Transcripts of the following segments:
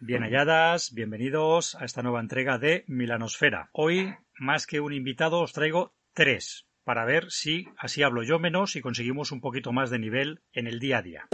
Bien halladas, bienvenidos a esta nueva entrega de Milanosfera. Hoy, más que un invitado, os traigo tres, para ver si así hablo yo menos y conseguimos un poquito más de nivel en el día a día.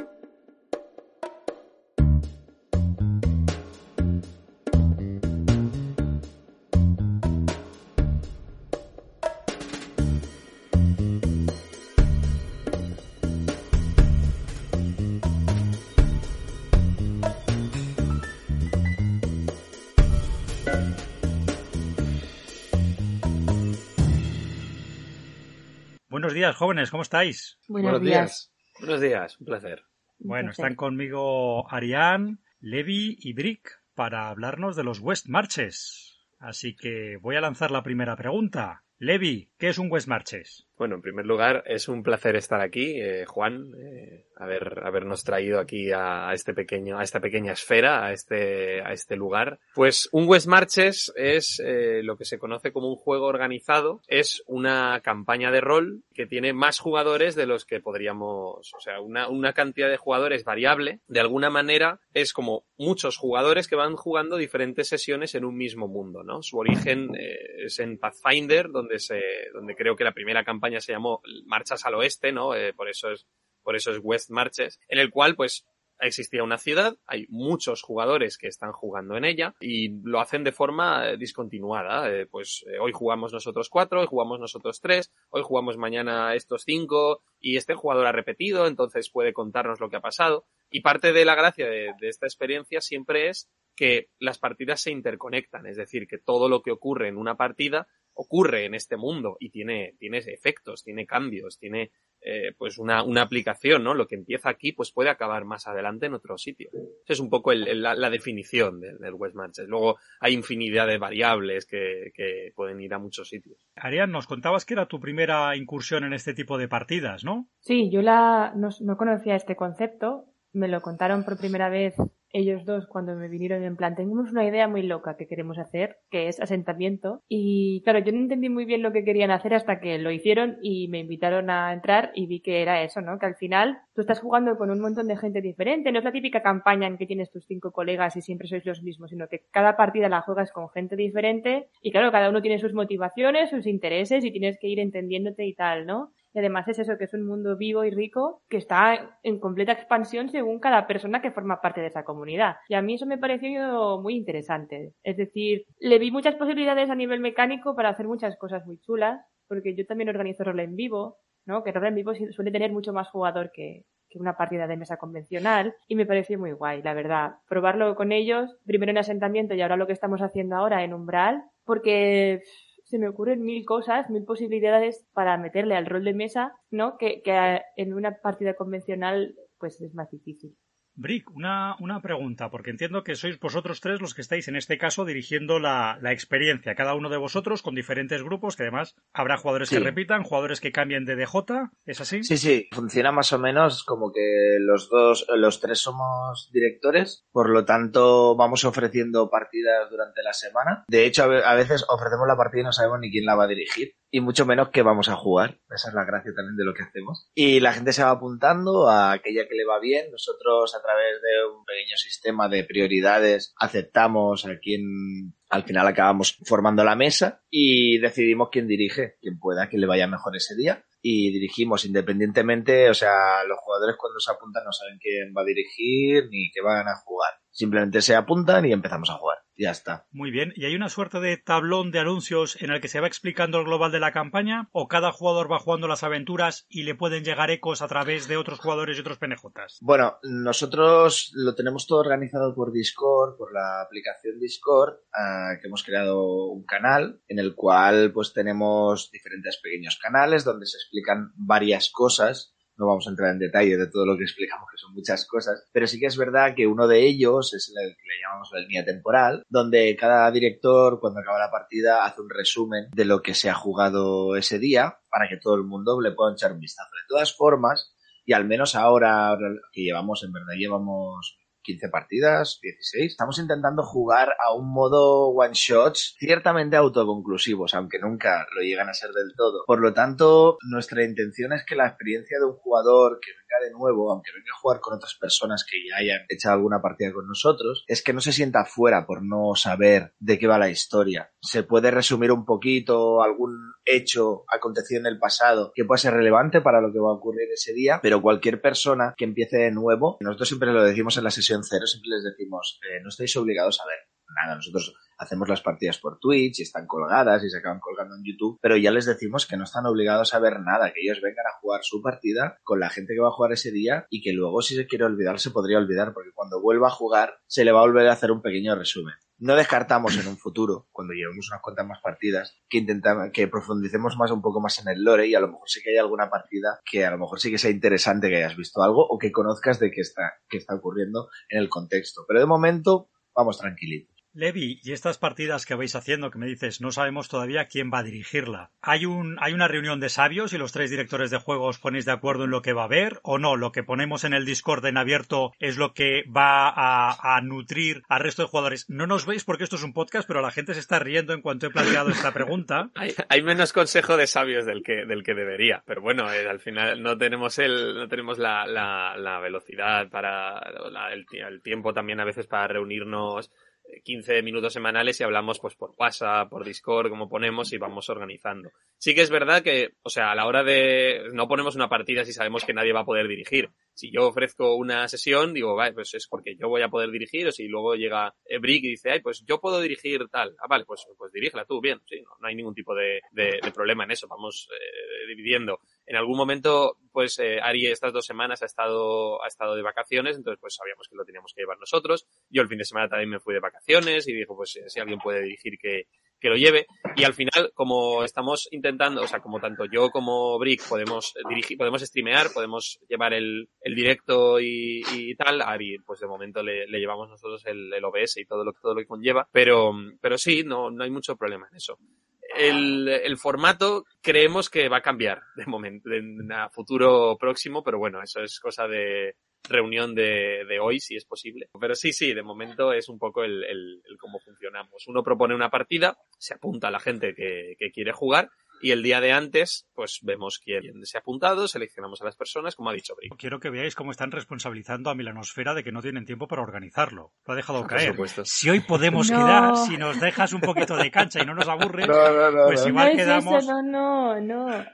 Buenos días, jóvenes, ¿cómo estáis? Buenos, días. Buenos días, un placer. Bueno, están conmigo Ariane, Levi y Brick para hablarnos de los West Marches. Así que voy a lanzar la primera pregunta. Levi, ¿qué es un West Marches? Bueno, en primer lugar, es un placer estar aquí, eh, Juan, eh, haber, habernos traído aquí a, este pequeño, a esta pequeña esfera, a este, a este lugar. Pues un West Marches es eh, lo que se conoce como un juego organizado, es una campaña de rol que tiene más jugadores de los que podríamos, o sea, una, una cantidad de jugadores variable. De alguna manera, es como muchos jugadores que van jugando diferentes sesiones en un mismo mundo, ¿no? Su origen es en Pathfinder, donde se, donde creo que la primera campaña se llamó Marchas al Oeste, ¿no? Eh, por eso es, por eso es West Marches, en el cual, pues, existía una ciudad, hay muchos jugadores que están jugando en ella y lo hacen de forma eh, discontinuada. Eh, pues hoy jugamos nosotros cuatro, hoy jugamos nosotros tres, hoy jugamos mañana estos cinco y este jugador ha repetido, entonces puede contarnos lo que ha pasado. Y parte de la gracia de esta experiencia siempre es que las partidas se interconectan, es decir, que todo lo que ocurre en una partida ocurre en este mundo y tiene, tiene efectos, tiene cambios, tiene eh, pues una, una, aplicación, ¿no? Lo que empieza aquí pues puede acabar más adelante en otro sitio. Esa es un poco el, la, la, definición del, del West. Luego hay infinidad de variables que, que pueden ir a muchos sitios. Arián, nos contabas que era tu primera incursión en este tipo de partidas, ¿no? Sí, yo la, no, no conocía este concepto. Me lo contaron por primera vez ellos dos cuando me vinieron en plan, tenemos una idea muy loca que queremos hacer, que es asentamiento. Y claro, yo no entendí muy bien lo que querían hacer hasta que lo hicieron y me invitaron a entrar y vi que era eso, ¿no? Que al final tú estás jugando con un montón de gente diferente, no es la típica campaña en que tienes tus cinco colegas y siempre sois los mismos, sino que cada partida la juegas con gente diferente y claro, cada uno tiene sus motivaciones, sus intereses y tienes que ir entendiéndote y tal, ¿no? Y además es eso, que es un mundo vivo y rico que está en completa expansión según cada persona que forma parte de esa comunidad. Y a mí eso me pareció muy interesante. Es decir, le vi muchas posibilidades a nivel mecánico para hacer muchas cosas muy chulas, porque yo también organizo rol en vivo, ¿no? Que rol en vivo suele tener mucho más jugador que, una partida de mesa convencional y me pareció muy guay, la verdad. Probarlo con ellos, primero en asentamiento y ahora lo que estamos haciendo ahora en umbral, porque se me ocurren mil cosas, mil posibilidades para meterle al rol de mesa, ¿no? Que, que en una partida convencional pues es más difícil. Brick, una, una, pregunta, porque entiendo que sois vosotros tres los que estáis en este caso dirigiendo la, la experiencia, cada uno de vosotros con diferentes grupos, que además habrá jugadores sí. que repitan, jugadores que cambien de DJ, ¿es así? Sí, sí, funciona más o menos como que los dos, los tres somos directores, por lo tanto vamos ofreciendo partidas durante la semana. De hecho, a veces ofrecemos la partida y no sabemos ni quién la va a dirigir y mucho menos que vamos a jugar. Esa es la gracia también de lo que hacemos. Y la gente se va apuntando a aquella que le va bien. Nosotros a través de un pequeño sistema de prioridades aceptamos a quien al final acabamos formando la mesa y decidimos quién dirige, quién pueda, quién le vaya mejor ese día. Y dirigimos independientemente, o sea, los jugadores cuando se apuntan no saben quién va a dirigir ni qué van a jugar. Simplemente se apuntan y empezamos a jugar. Ya está. Muy bien. ¿Y hay una suerte de tablón de anuncios en el que se va explicando el global de la campaña? ¿O cada jugador va jugando las aventuras y le pueden llegar ecos a través de otros jugadores y otros penejotas? Bueno, nosotros lo tenemos todo organizado por Discord, por la aplicación Discord, uh, que hemos creado un canal en el cual pues tenemos diferentes pequeños canales donde se explican varias cosas no vamos a entrar en detalle de todo lo que explicamos, que son muchas cosas, pero sí que es verdad que uno de ellos es el que le llamamos la línea temporal, donde cada director, cuando acaba la partida, hace un resumen de lo que se ha jugado ese día para que todo el mundo le pueda echar un vistazo. De todas formas, y al menos ahora que llevamos, en verdad llevamos 15 partidas, 16. Estamos intentando jugar a un modo one shots ciertamente autoconclusivos, aunque nunca lo llegan a ser del todo. Por lo tanto, nuestra intención es que la experiencia de un jugador que de nuevo, aunque venga a jugar con otras personas que ya hayan echado alguna partida con nosotros, es que no se sienta fuera por no saber de qué va la historia. Se puede resumir un poquito algún hecho acontecido en el pasado que pueda ser relevante para lo que va a ocurrir ese día, pero cualquier persona que empiece de nuevo, nosotros siempre lo decimos en la sesión cero, siempre les decimos, eh, no estáis obligados a ver nada, nosotros hacemos las partidas por Twitch y están colgadas y se acaban colgando en YouTube, pero ya les decimos que no están obligados a ver nada, que ellos vengan a jugar su partida con la gente que va a jugar ese día y que luego si se quiere olvidar se podría olvidar porque cuando vuelva a jugar se le va a volver a hacer un pequeño resumen. No descartamos en un futuro, cuando llevemos unas cuantas más partidas, que intentamos, que profundicemos más un poco más en el lore y a lo mejor sí que hay alguna partida que a lo mejor sí que sea interesante que hayas visto algo o que conozcas de qué está, qué está ocurriendo en el contexto. Pero de momento, vamos tranquilitos. Levi, y estas partidas que vais haciendo, que me dices, no sabemos todavía quién va a dirigirla. ¿Hay, un, ¿Hay una reunión de sabios y los tres directores de juego os ponéis de acuerdo en lo que va a haber o no? Lo que ponemos en el Discord en abierto es lo que va a, a nutrir al resto de jugadores. No nos veis porque esto es un podcast, pero la gente se está riendo en cuanto he planteado esta pregunta. hay, menos consejo de sabios del que, del que debería, pero bueno, eh, al final no tenemos el, no tenemos la, la, velocidad para, el tiempo también a veces para reunirnos 15 minutos semanales y hablamos pues por WhatsApp, por Discord, como ponemos y vamos organizando. Sí que es verdad que, o sea, a la hora de no ponemos una partida si sabemos que nadie va a poder dirigir. Si yo ofrezco una sesión, digo, vale, pues es porque yo voy a poder dirigir, o si luego llega Brick y dice, ay, pues yo puedo dirigir tal. Ah, vale, pues, pues dirígela tú, bien, sí, no, no hay ningún tipo de, de, de, problema en eso, vamos eh, dividiendo. En algún momento, pues eh, Ari estas dos semanas ha estado, ha estado de vacaciones, entonces pues sabíamos que lo teníamos que llevar nosotros. Yo el fin de semana también me fui de vacaciones y dijo, pues si alguien puede dirigir que, que lo lleve. Y al final, como estamos intentando, o sea, como tanto yo como Brick podemos dirigir, podemos streamear, podemos llevar el, el directo y, y tal, Ari, pues de momento le, le llevamos nosotros el, el, OBS y todo lo, todo lo que conlleva. Pero, pero sí, no, no hay mucho problema en eso. El, el, formato creemos que va a cambiar de momento, en futuro próximo, pero bueno, eso es cosa de reunión de, de hoy, si es posible. Pero sí, sí, de momento es un poco el, el, el cómo funcionamos. Uno propone una partida, se apunta a la gente que, que quiere jugar y el día de antes, pues vemos quién se ha apuntado, seleccionamos a las personas, como ha dicho Brick. Quiero que veáis cómo están responsabilizando a Milanosfera de que no tienen tiempo para organizarlo. Lo ha dejado ah, caer. Si hoy podemos no. quedar, si nos dejas un poquito de cancha y no nos aburres, no, no, pues igual es quedamos. Eso, no, no, no.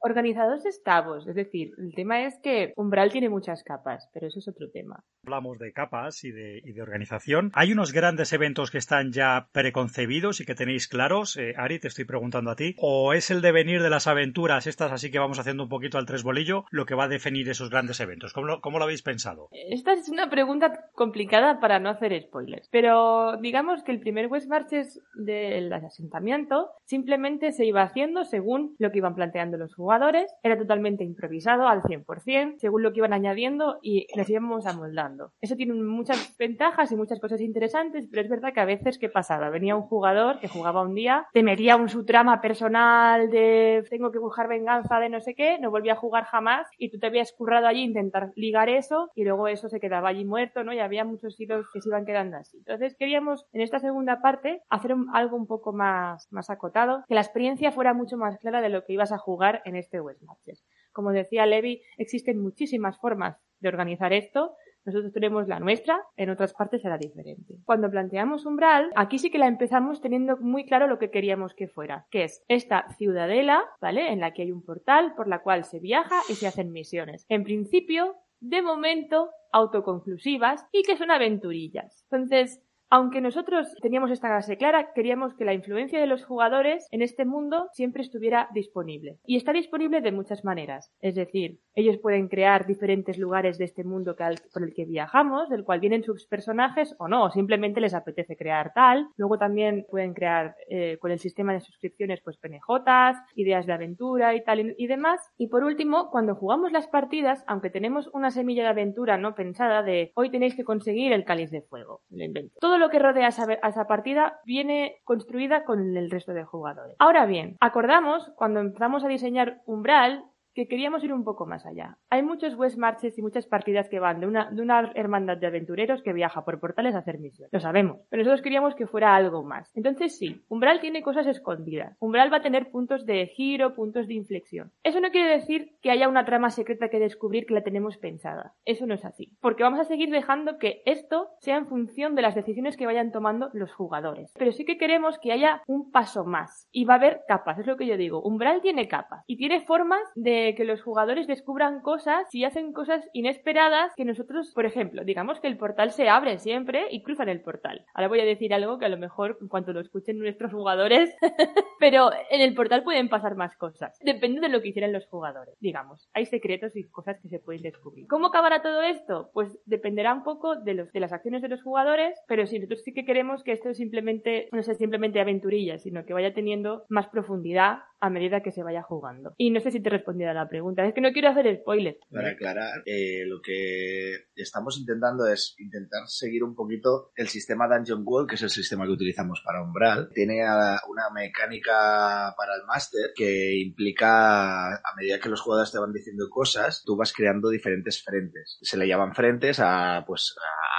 Organizados estamos. Es decir, el tema es que Umbral tiene muchas capas, pero eso es otro tema. Hablamos de capas y de, y de organización. Hay unos grandes eventos que están ya preconcebidos y que tenéis claros. Eh, Ari, te estoy preguntando a ti. ¿O es el devenir de las aventuras, estas así que vamos haciendo un poquito al tres bolillo, lo que va a definir esos grandes eventos? ¿Cómo lo, cómo lo habéis pensado? Esta es una pregunta complicada para no hacer spoilers. Pero digamos que el primer West Marches del asentamiento simplemente se iba haciendo según lo que iban planteando los jugadores. Era totalmente improvisado al 100%, según lo que iban añadiendo y nos íbamos amoldando. Eso tiene muchas ventajas y muchas cosas interesantes, pero es verdad que a veces, ¿qué pasaba? Venía un jugador que jugaba un día, te metía un su trama personal de tengo que buscar venganza de no sé qué, no volvía a jugar jamás y tú te habías currado allí intentar ligar eso y luego eso se quedaba allí muerto, ¿no? Y había muchos hilos que se iban quedando así. Entonces queríamos en esta segunda parte hacer un, algo un poco más, más acotado, que la experiencia fuera mucho más clara de lo que ibas a jugar en este West Matches. Como decía Levi, existen muchísimas formas de organizar esto, nosotros tenemos la nuestra, en otras partes será diferente. Cuando planteamos Umbral, aquí sí que la empezamos teniendo muy claro lo que queríamos que fuera, que es esta ciudadela, ¿vale? En la que hay un portal por la cual se viaja y se hacen misiones. En principio, de momento, autoconclusivas y que son aventurillas. Entonces, Aunque nosotros teníamos esta base clara, queríamos que la influencia de los jugadores en este mundo siempre estuviera disponible. Y está disponible de muchas maneras. Es decir, ellos pueden crear diferentes lugares de este mundo por el que viajamos, del cual vienen sus personajes o no, o simplemente les apetece crear tal. Luego también pueden crear eh, con el sistema de suscripciones pues PNJs, ideas de aventura y tal y, demás. Y por último, cuando jugamos las partidas, aunque tenemos una semilla de aventura no pensada de hoy tenéis que conseguir el cáliz de fuego, lo invento. Lo que rodea a esa partida viene construida con el resto de jugadores. Ahora bien, acordamos cuando empezamos a diseñar Umbral que queríamos ir un poco más allá. Hay muchos West Marches y muchas partidas que van de una, de una hermandad de aventureros que viaja por portales a hacer misiones. Lo sabemos, pero nosotros queríamos que fuera algo más. Entonces sí, Umbral tiene cosas escondidas. Umbral va a tener puntos de giro, puntos de inflexión. Eso no quiere decir que haya una trama secreta que descubrir que la tenemos pensada. Eso no es así. Porque vamos a seguir dejando que esto sea en función de las decisiones que vayan tomando los jugadores. Pero sí que queremos que haya un paso más. Y va a haber capas, es lo que yo digo. Umbral tiene capas y tiene formas de que los jugadores descubran cosas y hacen cosas inesperadas que nosotros, por ejemplo, digamos que el portal se abre siempre y cruzan el portal. Ahora voy a decir algo que a lo mejor en cuanto lo escuchen nuestros jugadores, pero en el portal pueden pasar más cosas. Depende de lo que hicieran los jugadores, digamos. Hay secretos y cosas que se pueden descubrir. ¿Cómo acabará todo esto? Pues dependerá un poco de, de las acciones de los jugadores, pero sí, nosotros sí que queremos que esto simplemente, no sea simplemente aventurilla, sino que vaya teniendo más profundidad a medida que se vaya jugando. Y no sé si te he respondido a la pregunta, es que no quiero hacer spoilers. Para aclarar, eh, lo que estamos intentando es intentar seguir un poquito el sistema Dungeon World, que es el sistema que utilizamos para Umbral. Tiene una mecánica para el máster que implica, a medida que los jugadores te van diciendo cosas, tú vas creando diferentes frentes. Se le llaman frentes a, pues, a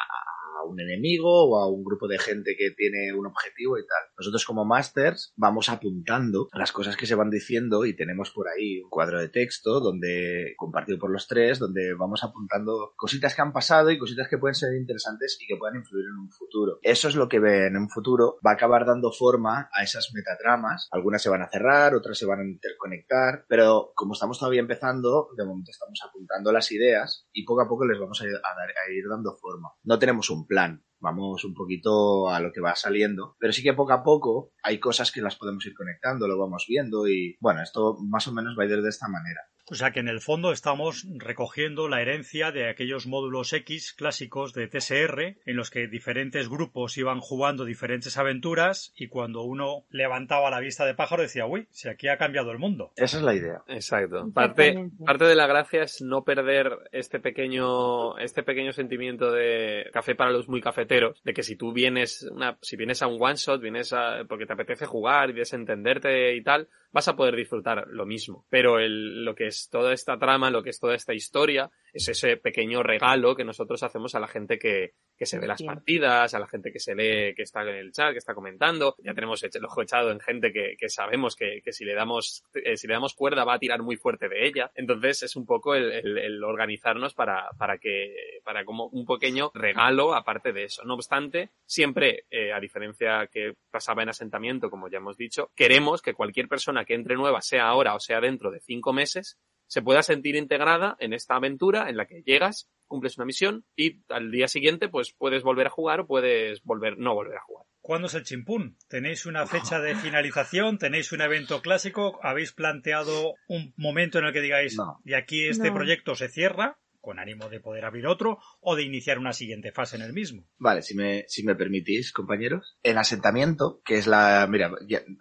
un enemigo o a un grupo de gente que tiene un objetivo y tal. Nosotros como masters vamos apuntando las cosas que se van diciendo y tenemos por ahí un cuadro de texto donde compartido por los tres donde vamos apuntando cositas que han pasado y cositas que pueden ser interesantes y que puedan influir en un futuro. Eso es lo que en un futuro va a acabar dando forma a esas metatramas. Algunas se van a cerrar, otras se van a interconectar, pero como estamos todavía empezando, de momento estamos apuntando las ideas y poco a poco les vamos a, a ir dando forma. No tenemos un plan. Vamos un poquito a lo que va saliendo, pero sí que poco a poco hay cosas que las podemos ir conectando, lo vamos viendo y bueno, esto más o menos va a ir de esta manera. O sea que en el fondo estamos recogiendo la herencia de aquellos módulos X clásicos de TSR en los que diferentes grupos iban jugando diferentes aventuras y cuando uno levantaba la vista de pájaro decía, uy, si aquí ha cambiado el mundo. Esa es la idea. Exacto. Parte, parte de la gracia es no perder este pequeño, este pequeño sentimiento de café para los muy cafeteros, de que si tú vienes, una, si vienes a un one shot, vienes a, porque te apetece jugar y desentenderte y tal, vas a poder disfrutar lo mismo. Pero el, lo que es toda esta trama, lo que es toda esta historia, es ese pequeño regalo que nosotros hacemos a la gente que, que se ve las partidas, a la gente que se lee, que está en el chat, que está comentando. Ya tenemos el ojo echado en gente que, que sabemos que, que, si le damos, eh, si le damos cuerda va a tirar muy fuerte de ella. Entonces es un poco el, el, organizarnos para, para que, para como un pequeño regalo aparte de eso. No obstante, siempre, eh, a diferencia que pasaba en asentamiento, como ya hemos dicho, queremos que cualquier persona que entre nueva, sea ahora o sea dentro de cinco meses, se pueda sentir integrada en esta aventura en la que llegas, cumples una misión y al día siguiente pues puedes volver a jugar o puedes volver no volver a jugar. ¿Cuándo es el chimpún? ¿Tenéis una fecha de finalización? ¿Tenéis un evento clásico? ¿Habéis planteado un momento en el que digáis, y aquí este proyecto se cierra? Con ánimo de poder abrir otro o de iniciar una siguiente fase en el mismo. Vale, si me, si me permitís, compañeros. En asentamiento, que es la... Mira,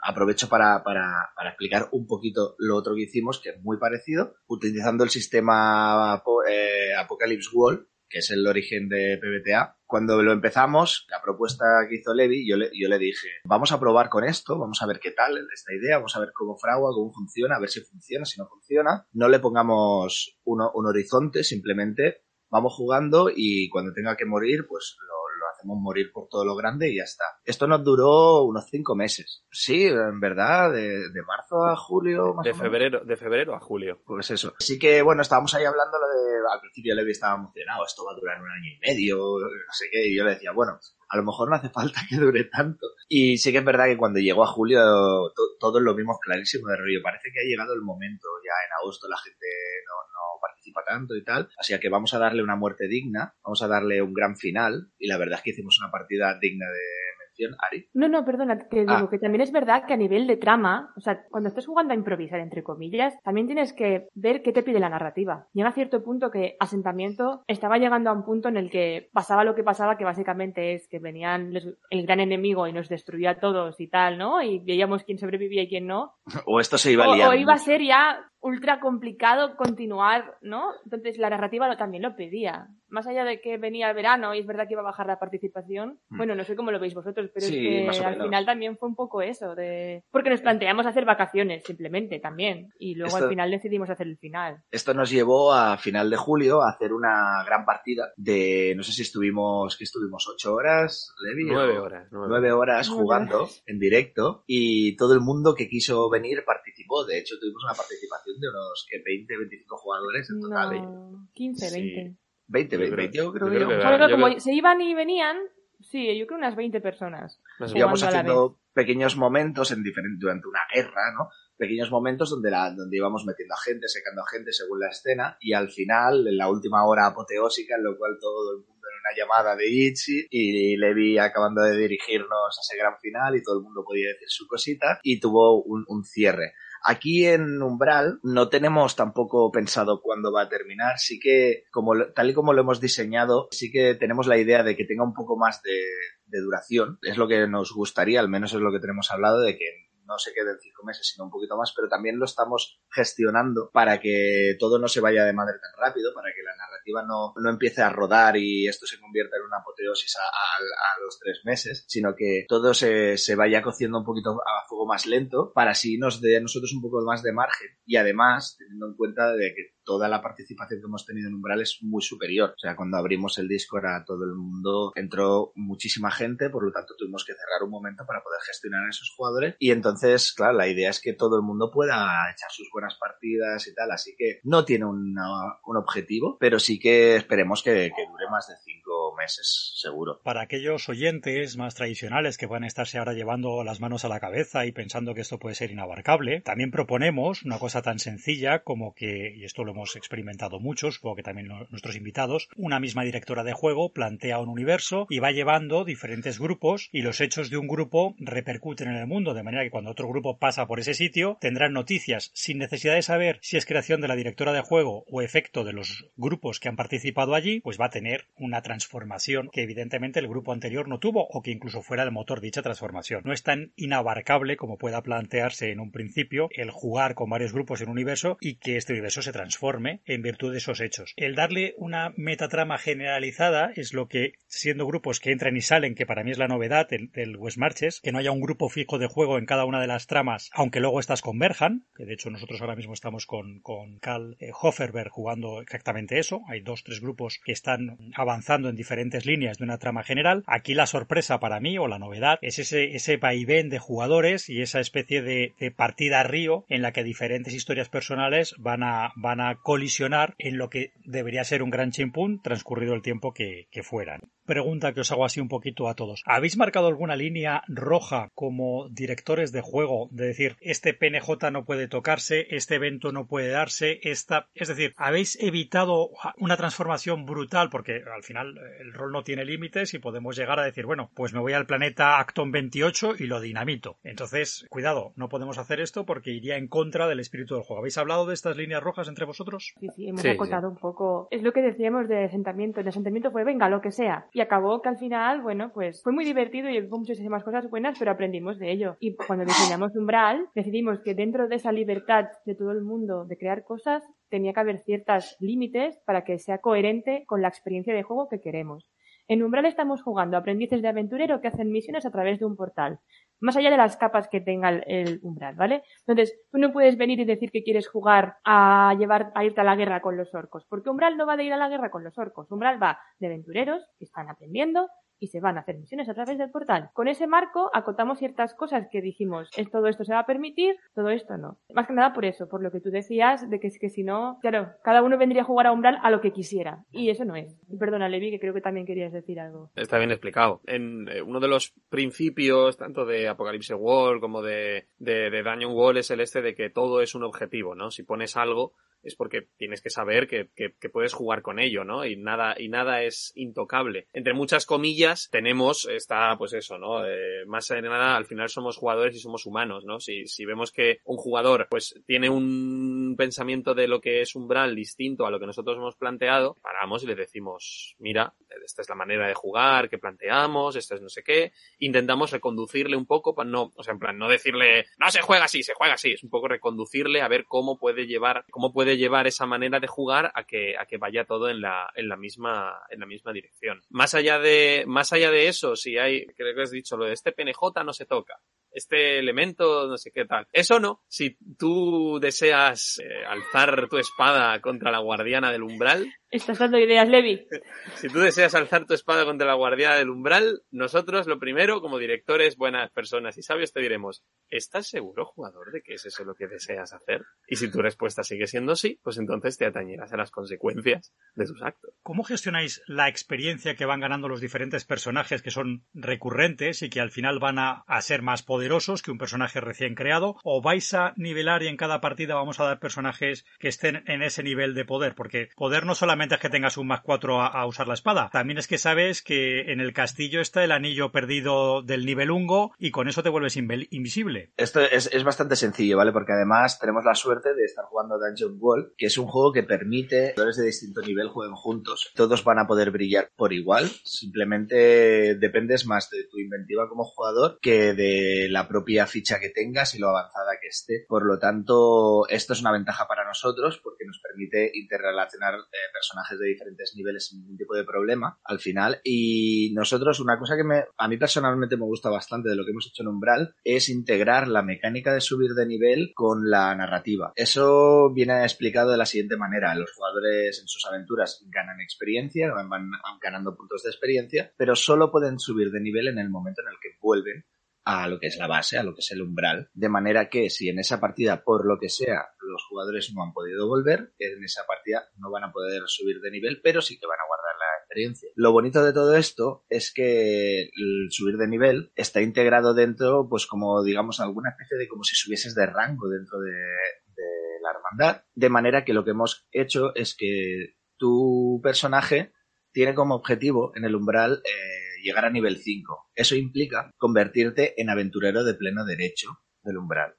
aprovecho para, para, para, explicar un poquito lo otro que hicimos, que es muy parecido, utilizando el sistema eh, Apocalypse Wall, que es el origen de PBTA. Cuando lo empezamos, la propuesta que hizo Levi, yo le, yo le dije, vamos a probar con esto, vamos a ver qué tal esta idea, vamos a ver cómo fragua, cómo funciona, a ver si funciona, si no funciona. No le pongamos uno, un horizonte, simplemente vamos jugando y cuando tenga que morir, pues lo hacemos morir por todo lo grande y ya está. Esto nos duró unos cinco meses. Sí, en verdad, de, marzo a julio, más de febrero, De febrero a julio. Pues eso. Así que, bueno, estábamos ahí hablando de, al principio Levi estaba emocionado, esto va a durar un año y medio, no sé qué, y yo le decía, bueno, a lo mejor no hace falta que dure tanto. Y sí que es verdad que cuando llegó a julio todos lo vimos clarísimo de rollo. Parece que ha llegado el momento, ya en agosto la gente no, no para tanto y tal. Así que vamos a darle una muerte digna, vamos a darle un gran final y la verdad es que hicimos una partida digna de Ari. No, no, perdona, que digo Ah. que también es verdad que a nivel de trama, o sea, cuando estás jugando a improvisar, entre comillas, también tienes que ver qué te pide la narrativa. Llega a cierto punto que Asentamiento estaba llegando a un punto en el que pasaba lo que pasaba, que básicamente es que venían el gran enemigo y nos destruía a todos y tal, ¿no? Y veíamos quién sobrevivía y quién no. O esto se iba a liar. o iba a ser ya ultra complicado continuar, ¿no? Entonces la narrativa lo, también lo pedía. Más allá de que venía el verano y es verdad que iba a bajar la participación, Mm. bueno, no sé cómo lo veis vosotros, pero Sí, es que al final también fue un poco eso, de... porque nos planteamos hacer vacaciones simplemente también, y luego Esto- al final decidimos hacer el final. Esto nos llevó a final de julio a hacer una gran partida de, no sé si estuvimos, que estuvimos ocho horas, Levi, Nueve o- horas. Nueve, nueve horas Nueve jugando horas. en directo y todo el mundo que quiso venir participó. De hecho, tuvimos una participación de unos que 20, 25 jugadores en total. No, 15, Sí. 20. 20, Yo creo- 20, yo creo yo que creo que- yo como creo- se iban y venían, sí, yo creo unas 20 personas. Íbamos haciendo pequeños momentos en diferente, durante una guerra, ¿no? Pequeños momentos donde, la, donde íbamos metiendo a gente, secando a gente según la escena, y al final, en la última hora apoteósica, en lo cual todo el mundo en una llamada de Itchy, y Levi acabando de dirigirnos a ese gran final, y todo el mundo podía decir su cosita, y tuvo un, un cierre. Aquí en Umbral no tenemos tampoco pensado cuándo va a terminar. Sí que, como, tal y como lo hemos diseñado, sí que tenemos la idea de que tenga un poco más de, de duración. Es lo que nos gustaría, al menos es lo que tenemos hablado, de que no se queden cinco meses, sino un poquito más, pero también lo estamos gestionando para que todo no se vaya de madre tan rápido, para que la narrativa no, no empiece a rodar y esto se convierta en una apoteosis a los tres meses, sino que todo se, se vaya cociendo un poquito a fuego más lento, para así nos dé a nosotros un poco más de margen. Y además, teniendo en cuenta de que toda la participación que hemos tenido en Umbral es muy superior. O sea, cuando abrimos el Discord a todo el mundo entró muchísima gente, por lo tanto tuvimos que cerrar un momento para poder gestionar a esos jugadores. Y entonces, claro, la idea es que todo el mundo pueda echar sus buenas partidas y tal. Así que no tiene un objetivo, pero sí que esperemos que, dure más de cinco meses, seguro. Para aquellos oyentes más tradicionales que a estarse ahora llevando las manos a la cabeza y pensando que esto puede ser inabarcable, también proponemos una cosa tan sencilla como que, y esto lo hemos experimentado muchos, supongo que también nuestros invitados, una misma directora de juego plantea un universo y va llevando diferentes grupos y los hechos de un grupo repercuten en el mundo, de manera que cuando otro grupo pasa por ese sitio tendrán noticias sin necesidad de saber si es creación de la directora de juego o efecto de los grupos que han participado allí, pues va a tener una transformación que evidentemente el grupo anterior no tuvo o que incluso fuera el motor dicha transformación. No es tan inabarcable como pueda plantearse en un principio el jugar con varios grupos en un universo y que este universo se transforme en virtud de esos hechos. El darle una metatrama generalizada es lo que, siendo grupos que entran y salen, que para mí es la novedad del, del West Marches, que no haya un grupo fijo de juego en cada una de las tramas, aunque luego estas converjan, que de hecho nosotros ahora mismo estamos con, con Carl eh, Hofferberg jugando exactamente eso, hay dos, tres grupos que están avanzando en diferentes líneas de una trama general. Aquí la sorpresa para mí, o la novedad, es ese, ese vaivén de jugadores y esa especie de, de partida río en la que diferentes historias personales van a, van a colisionar en lo que debería ser un gran chimpún transcurrido el tiempo que, que fueran. Pregunta que os hago así un poquito a todos. ¿Habéis marcado alguna línea roja como directores de juego de decir este PNJ no puede tocarse, este evento no puede darse, esta... Es decir, ¿habéis evitado una transformación brutal? Porque al final eh, el rol no tiene límites y podemos llegar a decir, bueno, pues me voy al planeta Acton 28 y lo dinamito. Entonces, cuidado, no podemos hacer esto porque iría en contra del espíritu del juego. ¿Habéis hablado de estas líneas rojas entre vosotros? Sí, sí, hemos Sí, acotado un poco. Es lo que decíamos de asentamiento. El asentamiento fue, venga, lo que sea. Y acabó que al final, bueno, pues fue muy divertido y hubo muchísimas cosas buenas, pero aprendimos de ello. Y cuando diseñamos Umbral, decidimos que dentro de esa libertad de todo el mundo de crear cosas, tenía que haber ciertos límites para que sea coherente con la experiencia de juego que queremos. En Umbral estamos jugando aprendices de aventurero que hacen misiones a través de un portal, más allá de las capas que tenga el, Umbral, ¿vale? Entonces, tú no puedes venir y decir que quieres jugar a llevar a irte a la guerra con los orcos, porque Umbral no va de ir a la guerra con los orcos. Umbral va de aventureros que están aprendiendo y se van a hacer misiones a través del portal. Con ese marco acotamos ciertas cosas que dijimos, todo esto se va a permitir, todo esto no. Más que nada por eso, por lo que tú decías, de que, si no, claro, cada uno vendría a jugar a Umbral a lo que quisiera. Y eso no es. Perdona, Levi, que creo que también querías decir algo. Está bien explicado. En eh, uno de los principios, tanto de Apocalypse Wall como de, de, de Wall, es el este de que todo es un objetivo, ¿no? Si pones algo, es porque tienes que saber que, que, puedes jugar con ello, ¿no? Y nada, y nada es intocable. Entre muchas comillas, tenemos, está, pues eso, ¿no? Eh, más de nada, al final somos jugadores y somos humanos, ¿no? Si, si vemos que un jugador, pues, tiene un pensamiento de lo que es umbral distinto a lo que nosotros hemos planteado, paramos y le decimos, mira, esta es la manera de jugar que planteamos, esto es no sé qué, intentamos reconducirle un poco, para no, o sea, en plan, no decirle, no se juega así, se juega así, es un poco reconducirle a ver cómo puede llevar, cómo puede llevar esa manera de jugar a que, a que vaya todo en la, en la misma, en la misma dirección. Más allá de, más allá de eso, si hay, creo que has dicho, lo de este PNJ no se toca este elemento, no sé qué tal. Eso no. Si tú deseas eh, alzar tu espada contra la guardiana del umbral, Estás dando ideas, Levi. Si tú deseas alzar tu espada contra la guardia del umbral, nosotros lo primero, como directores, buenas personas y sabios, te diremos, ¿estás seguro, jugador, de que es eso lo que deseas hacer? Y si tu respuesta sigue siendo sí, pues entonces te atañerás a las consecuencias de tus actos. ¿Cómo gestionáis la experiencia que van ganando los diferentes personajes que son recurrentes y que al final van a, a ser más poderosos que un personaje recién creado? ¿O vais a nivelar y en cada partida vamos a dar personajes que estén en ese nivel de poder? Porque poder no solamente es que tengas un más cuatro a, usar la espada. También es que sabes que en el castillo está el anillo perdido del nivel ungo y con eso te vuelves invisible. Esto es, bastante sencillo, ¿vale? Porque además tenemos la suerte de estar jugando Dungeon World, que es un juego que permite que jugadores de distinto nivel jueguen juntos. Todos van a poder brillar por igual. Simplemente dependes más de tu inventiva como jugador que de la propia ficha que tengas y lo avanzada que esté. Por lo tanto, esto es una ventaja para nosotros porque nos permite interrelacionar eh, personajes de diferentes niveles sin ningún tipo de problema al final. Y nosotros, una cosa que me, a mí personalmente me gusta bastante de lo que hemos hecho en Umbral es integrar la mecánica de subir de nivel con la narrativa. Eso viene explicado de la siguiente manera. Los jugadores en sus aventuras ganan experiencia, van ganando puntos de experiencia, pero solo pueden subir de nivel en el momento en el que vuelven a lo que es la base, a lo que es el umbral. De manera que si en esa partida, por lo que sea, los jugadores no han podido volver, en esa partida no van a poder subir de nivel, pero sí que van a guardar la experiencia. Lo bonito de todo esto es que el subir de nivel está integrado dentro, pues como digamos, alguna especie de como si subieses de rango dentro de, la hermandad. De manera que lo que hemos hecho es que tu personaje tiene como objetivo en el umbral eh, llegar a nivel 5. Eso implica convertirte en aventurero de pleno derecho del umbral.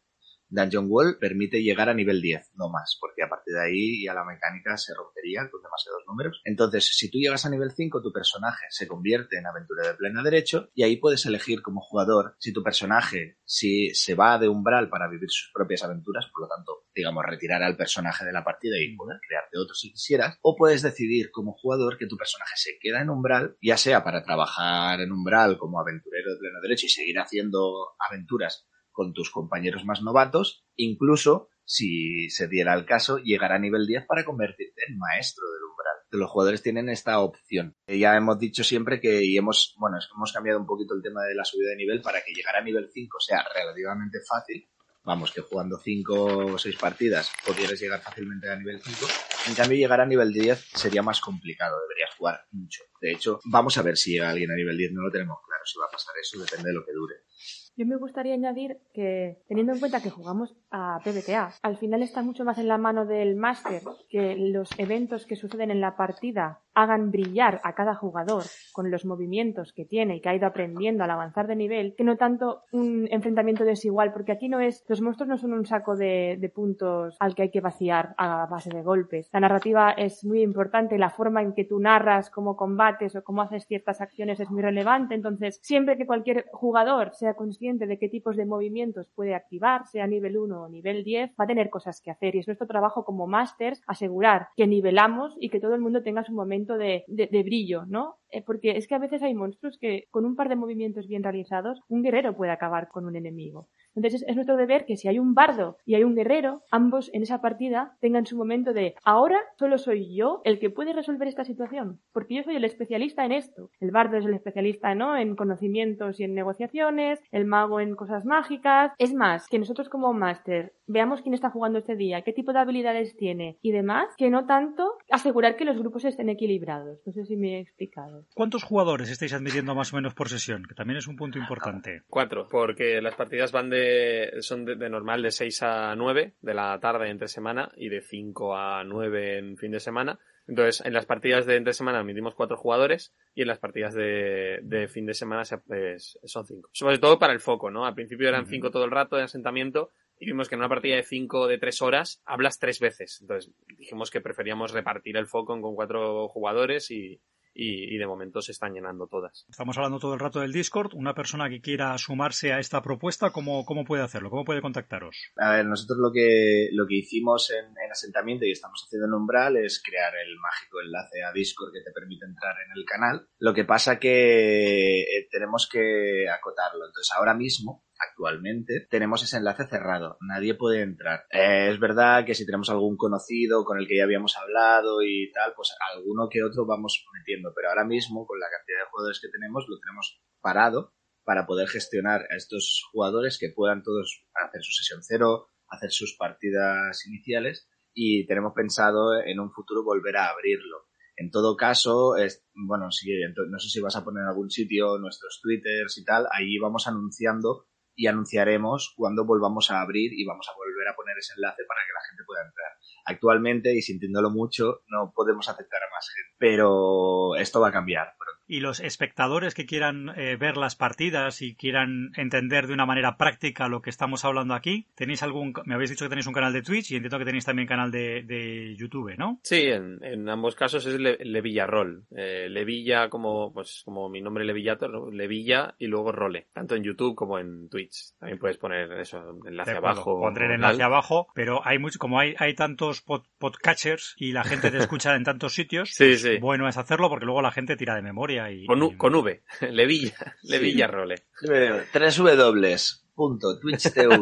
Dungeon Wall permite llegar a nivel 10, no más, porque a partir de ahí ya la mecánica se rompería con demasiados números. Entonces, si tú llegas a nivel 5, tu personaje se convierte en aventurero de pleno derecho y ahí puedes elegir como jugador si tu personaje si se va de umbral para vivir sus propias aventuras, por lo tanto, digamos, retirar al personaje de la partida y poder crearte otro si quisieras, o puedes decidir como jugador que tu personaje se queda en umbral, ya sea para trabajar en umbral como aventurero de pleno derecho y seguir haciendo aventuras con tus compañeros más novatos, incluso, si se diera el caso, llegar a nivel 10 para convertirte en maestro del umbral. Los jugadores tienen esta opción. Ya hemos dicho siempre que, y hemos, bueno, hemos cambiado un poquito el tema de la subida de nivel para que llegar a nivel 5 sea relativamente fácil. Vamos, que jugando 5 o 6 partidas podrías llegar fácilmente a nivel 5. En cambio, llegar a nivel 10 sería más complicado, deberías jugar mucho. De hecho, vamos a ver si llega alguien a nivel 10, no lo tenemos claro si va a pasar eso, depende de lo que dure. Yo me gustaría añadir que, teniendo en cuenta que jugamos a PBTA, al final está mucho más en la mano del máster que los eventos que suceden en la partida hagan brillar a cada jugador con los movimientos que tiene y que ha ido aprendiendo al avanzar de nivel, que no tanto un enfrentamiento desigual, porque aquí no es, los monstruos no son un saco de, de puntos al que hay que vaciar a base de golpes. La narrativa es muy importante, la forma en que tú narras, cómo combates o cómo haces ciertas acciones es muy relevante, entonces siempre que cualquier jugador sea consciente de qué tipos de movimientos puede activar, sea nivel 1 o nivel 10, va a tener cosas que hacer y es nuestro trabajo como másters asegurar que nivelamos y que todo el mundo tenga su momento de, de, brillo, ¿no? Eh, porque es que a veces hay monstruos que con un par de movimientos bien realizados, un guerrero puede acabar con un enemigo. Entonces es nuestro deber que si hay un bardo y hay un guerrero, ambos en esa partida tengan su momento de ahora solo soy yo el que puede resolver esta situación, porque yo soy el especialista en esto. El bardo es el especialista, ¿no? En conocimientos y en negociaciones, el mago en cosas mágicas. Es más, que nosotros como máster veamos quién está jugando este día, qué tipo de habilidades tiene y demás, que no tanto asegurar que los grupos estén equilibrados. No sé si me he explicado. ¿Cuántos jugadores estáis admitiendo más o menos por sesión? Que también es un punto importante. Cuatro, porque las partidas van de, son de, de normal de 6 a 9 de la tarde entre semana y de 5 a 9 en fin de semana. Entonces, en las partidas de entre semana admitimos cuatro jugadores y en las partidas de, de fin de semana se- pues, son cinco. Sobre todo para el foco, ¿no? Al principio eran cinco todo el rato de asentamiento y vimos que en una partida de cinco de tres horas hablas tres veces. Entonces, dijimos que preferíamos repartir el foco con cuatro jugadores y, y, y de momento se están llenando todas. Estamos hablando todo el rato del Discord. Una persona que quiera sumarse a esta propuesta, ¿cómo, cómo puede hacerlo? ¿Cómo puede contactaros? A ver, nosotros lo que, lo que hicimos en, en asentamiento y estamos haciendo en Umbral es crear el mágico enlace a Discord que te permite entrar en el canal. Lo que pasa que eh, tenemos que acotarlo. Entonces, ahora mismo, actualmente, tenemos ese enlace cerrado. Nadie puede entrar. Eh, es verdad que si tenemos algún conocido con el que ya habíamos hablado y tal, pues alguno que otro vamos metiendo. Pero ahora mismo, con la cantidad de jugadores que tenemos, lo tenemos parado para poder gestionar a estos jugadores que puedan todos hacer su sesión cero, hacer sus partidas iniciales y tenemos pensado en un futuro volver a abrirlo. En todo caso, bueno, sí, no sé si vas a poner en algún sitio nuestros twitters y tal, ahí vamos anunciando y anunciaremos cuando volvamos a abrir y vamos a volver a poner ese enlace para que la gente pueda entrar. Actualmente, y sintiéndolo mucho, no podemos aceptar a más gente, pero esto va a cambiar. Y los espectadores que quieran eh, ver las partidas y quieran entender de una manera práctica lo que estamos hablando aquí, tenéis algún, me habéis dicho que tenéis un canal de Twitch y entiendo que tenéis también canal de, de YouTube, ¿no? Sí, en, en ambos casos es Le, Levillarrol. Eh, Levilla como, pues, como mi nombre Levillator, ¿no? Levilla y luego Role. Tanto en YouTube como en Twitch. También puedes poner eso, enlace abajo. Pondré el enlace abajo, pero hay mucho, como hay, hay tantos pod- podcatchers y la gente te escucha en tantos sitios, Sí, sí. bueno es hacerlo porque luego la gente tira de memoria y... Con, U- y- con V. Levilla. Levilla Role.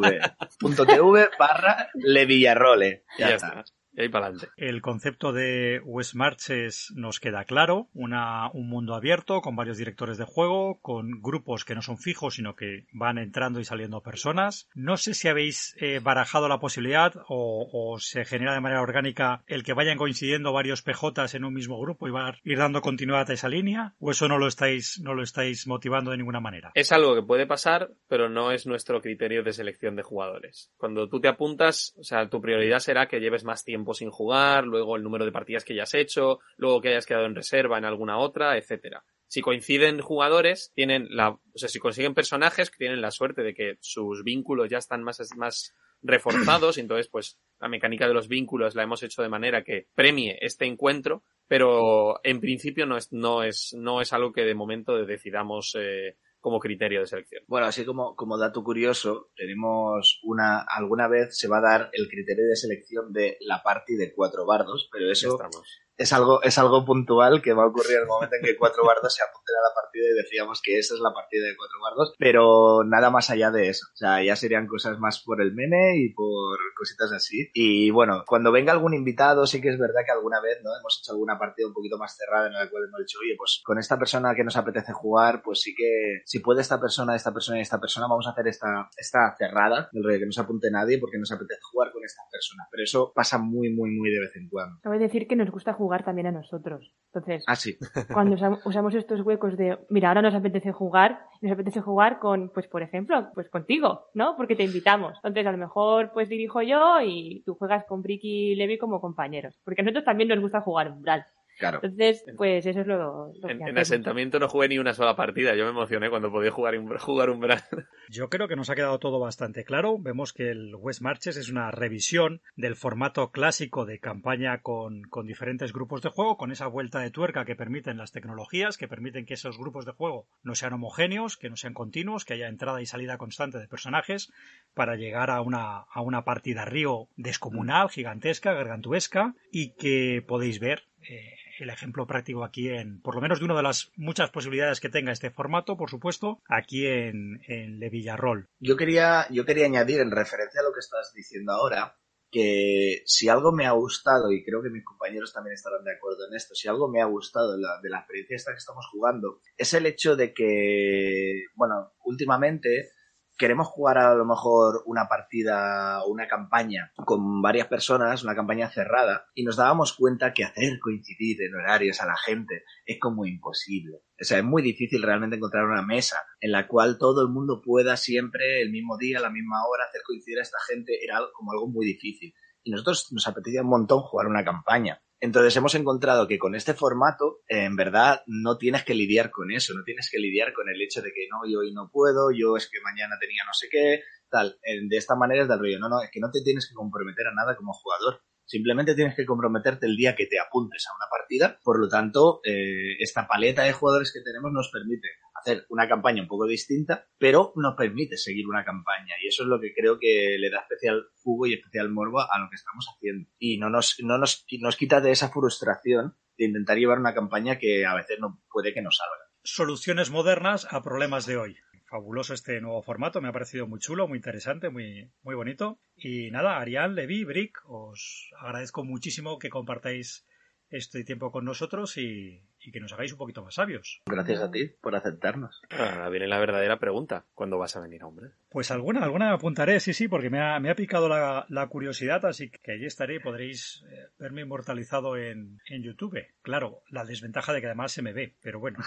www.twitch.tv barra Levillarrole. Ya, Ya está. está. Y ahí para adelante. El concepto de West Marches nos queda claro, una, un mundo abierto con varios directores de juego, con grupos que no son fijos, sino que van entrando y saliendo personas. No sé si habéis eh, barajado la posibilidad o, o se genera de manera orgánica el que vayan coincidiendo varios PJs en un mismo grupo y va a ir dando continuidad a esa línea, o eso no lo estáis, no lo estáis motivando de ninguna manera. Es algo que puede pasar, pero no es nuestro criterio de selección de jugadores. Cuando tú te apuntas, o sea, tu prioridad será que lleves más tiempo sin jugar, luego el número de partidas que hayas hecho, luego que hayas quedado en reserva en alguna otra, etcétera. Si coinciden jugadores, tienen la, o sea, si consiguen personajes tienen la suerte de que sus vínculos ya están más, más reforzados, entonces pues la mecánica de los vínculos la hemos hecho de manera que premie este encuentro, pero en principio no es, no es, no es algo que de momento decidamos eh, como criterio de selección. Bueno, así como, como dato curioso, tenemos una, alguna vez se va a dar el criterio de selección de la party de cuatro bardos, pero eso estamos. Es algo, es algo puntual que va a ocurrir en el momento en que cuatro bardos se apunten a la partida y decíamos que esa es la partida de cuatro bardos, pero nada más allá de eso. O sea, ya serían cosas más por el mene y por cositas así. Y bueno, cuando venga algún invitado, sí que es verdad que alguna vez, ¿no? Hemos hecho alguna partida un poquito más cerrada en la cual hemos dicho, oye, pues con esta persona que nos apetece jugar, pues sí que si puede esta persona, esta persona y esta persona, vamos a hacer esta, esta cerrada, que no se apunte nadie porque nos apetece jugar con esta persona. Pero eso pasa muy, muy, muy de vez en cuando. Cabe decir que nos gusta jugar también a nosotros. Entonces, Ah, sí. cuando usa- usamos estos huecos de, mira, ahora nos apetece jugar, nos apetece jugar con, pues por ejemplo, pues contigo, ¿no? Porque te invitamos. Entonces, a lo mejor, pues dirijo yo y tú juegas con Bricky y Levi como compañeros. Porque a nosotros también nos gusta jugar Umbral. Claro. Entonces, pues eso es lo, lo que En, en asentamiento no jugué ni una sola partida. Yo me emocioné cuando podía jugar, un- jugar un Brad. Yo creo que nos ha quedado todo bastante claro. Vemos que el West Marches es una revisión del formato clásico de campaña con, con diferentes grupos de juego, con esa vuelta de tuerca que permiten las tecnologías, que permiten que esos grupos de juego no sean homogéneos, que no sean continuos, que haya entrada y salida constante de personajes para llegar a una, a una partida río descomunal, gigantesca, gargantuesca, y que podéis ver. Eh, el ejemplo práctico aquí en, por lo menos de una de las muchas posibilidades que tenga este formato, por supuesto, aquí en, en Le Villarrol. Yo quería, yo quería añadir en referencia a lo que estás diciendo ahora, que si algo me ha gustado, y creo que mis compañeros también estarán de acuerdo en esto, si algo me ha gustado la, de la experiencia esta que estamos jugando, es el hecho de que, bueno, últimamente queremos jugar a lo mejor una partida o una campaña con varias personas, una campaña cerrada, y nos dábamos cuenta que hacer coincidir en horarios a la gente es como imposible. O sea, es muy difícil realmente encontrar una mesa en la cual todo el mundo pueda siempre el mismo día, la misma hora, hacer coincidir a esta gente. Era como algo muy difícil. Y nosotros nos apetecía un montón jugar una campaña. Entonces hemos encontrado que con este formato, en verdad, no tienes que lidiar con eso, no tienes que lidiar con el hecho de que no, yo hoy no puedo, yo es que mañana tenía no sé qué, tal. De esta manera es del rollo, no, no, es que no te tienes que comprometer a nada como jugador. Simplemente tienes que comprometerte el día que te apuntes a una partida. Por lo tanto, eh, esta paleta de jugadores que tenemos nos permite hacer una campaña un poco distinta, pero nos permite seguir una campaña. Y eso es lo que creo que le da especial jugo y especial morbo a lo que estamos haciendo. Y no nos, no nos, nos quita de esa frustración de intentar llevar una campaña que a veces no puede que no salga. Soluciones modernas a problemas de hoy fabuloso este nuevo formato, me ha parecido muy chulo, muy interesante, muy, muy bonito. Y nada, Arián, Levi, Brick, os agradezco muchísimo que compartáis este tiempo con nosotros y, que nos hagáis un poquito más sabios. Gracias a ti por aceptarnos. Ahora viene la verdadera pregunta. ¿Cuándo vas a venir, hombre? Pues alguna, alguna apuntaré, sí, sí, porque me ha, me ha picado la, curiosidad, así que allí estaré y podréis eh, verme inmortalizado en, en, YouTube. Claro, la desventaja de que además se me ve, pero bueno,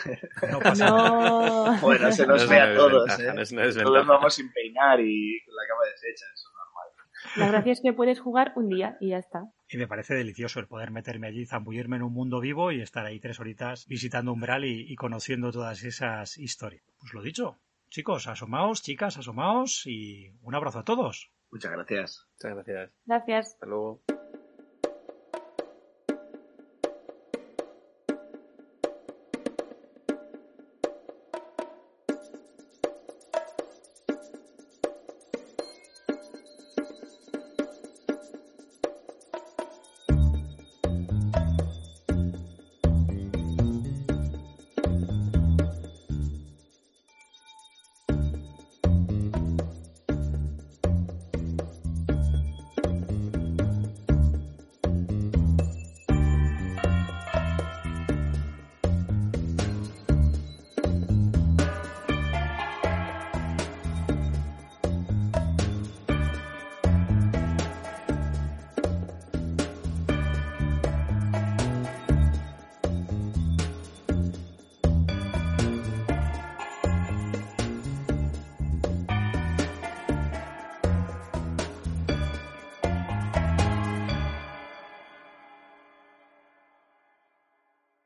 no pasa nada. Bueno, se nos ve a todos, ¿eh? todos vamos sin peinar y con la cama deshecha, eso la gracia es que puedes jugar un día y ya está. Y me parece delicioso el poder meterme allí, zambullirme en un mundo vivo y estar ahí tres horitas visitando Umbral y, y conociendo todas esas historias. Pues lo dicho, chicos, asomaos, chicas, asomaos y un abrazo a todos. Muchas gracias. Muchas gracias. Gracias. Hasta luego.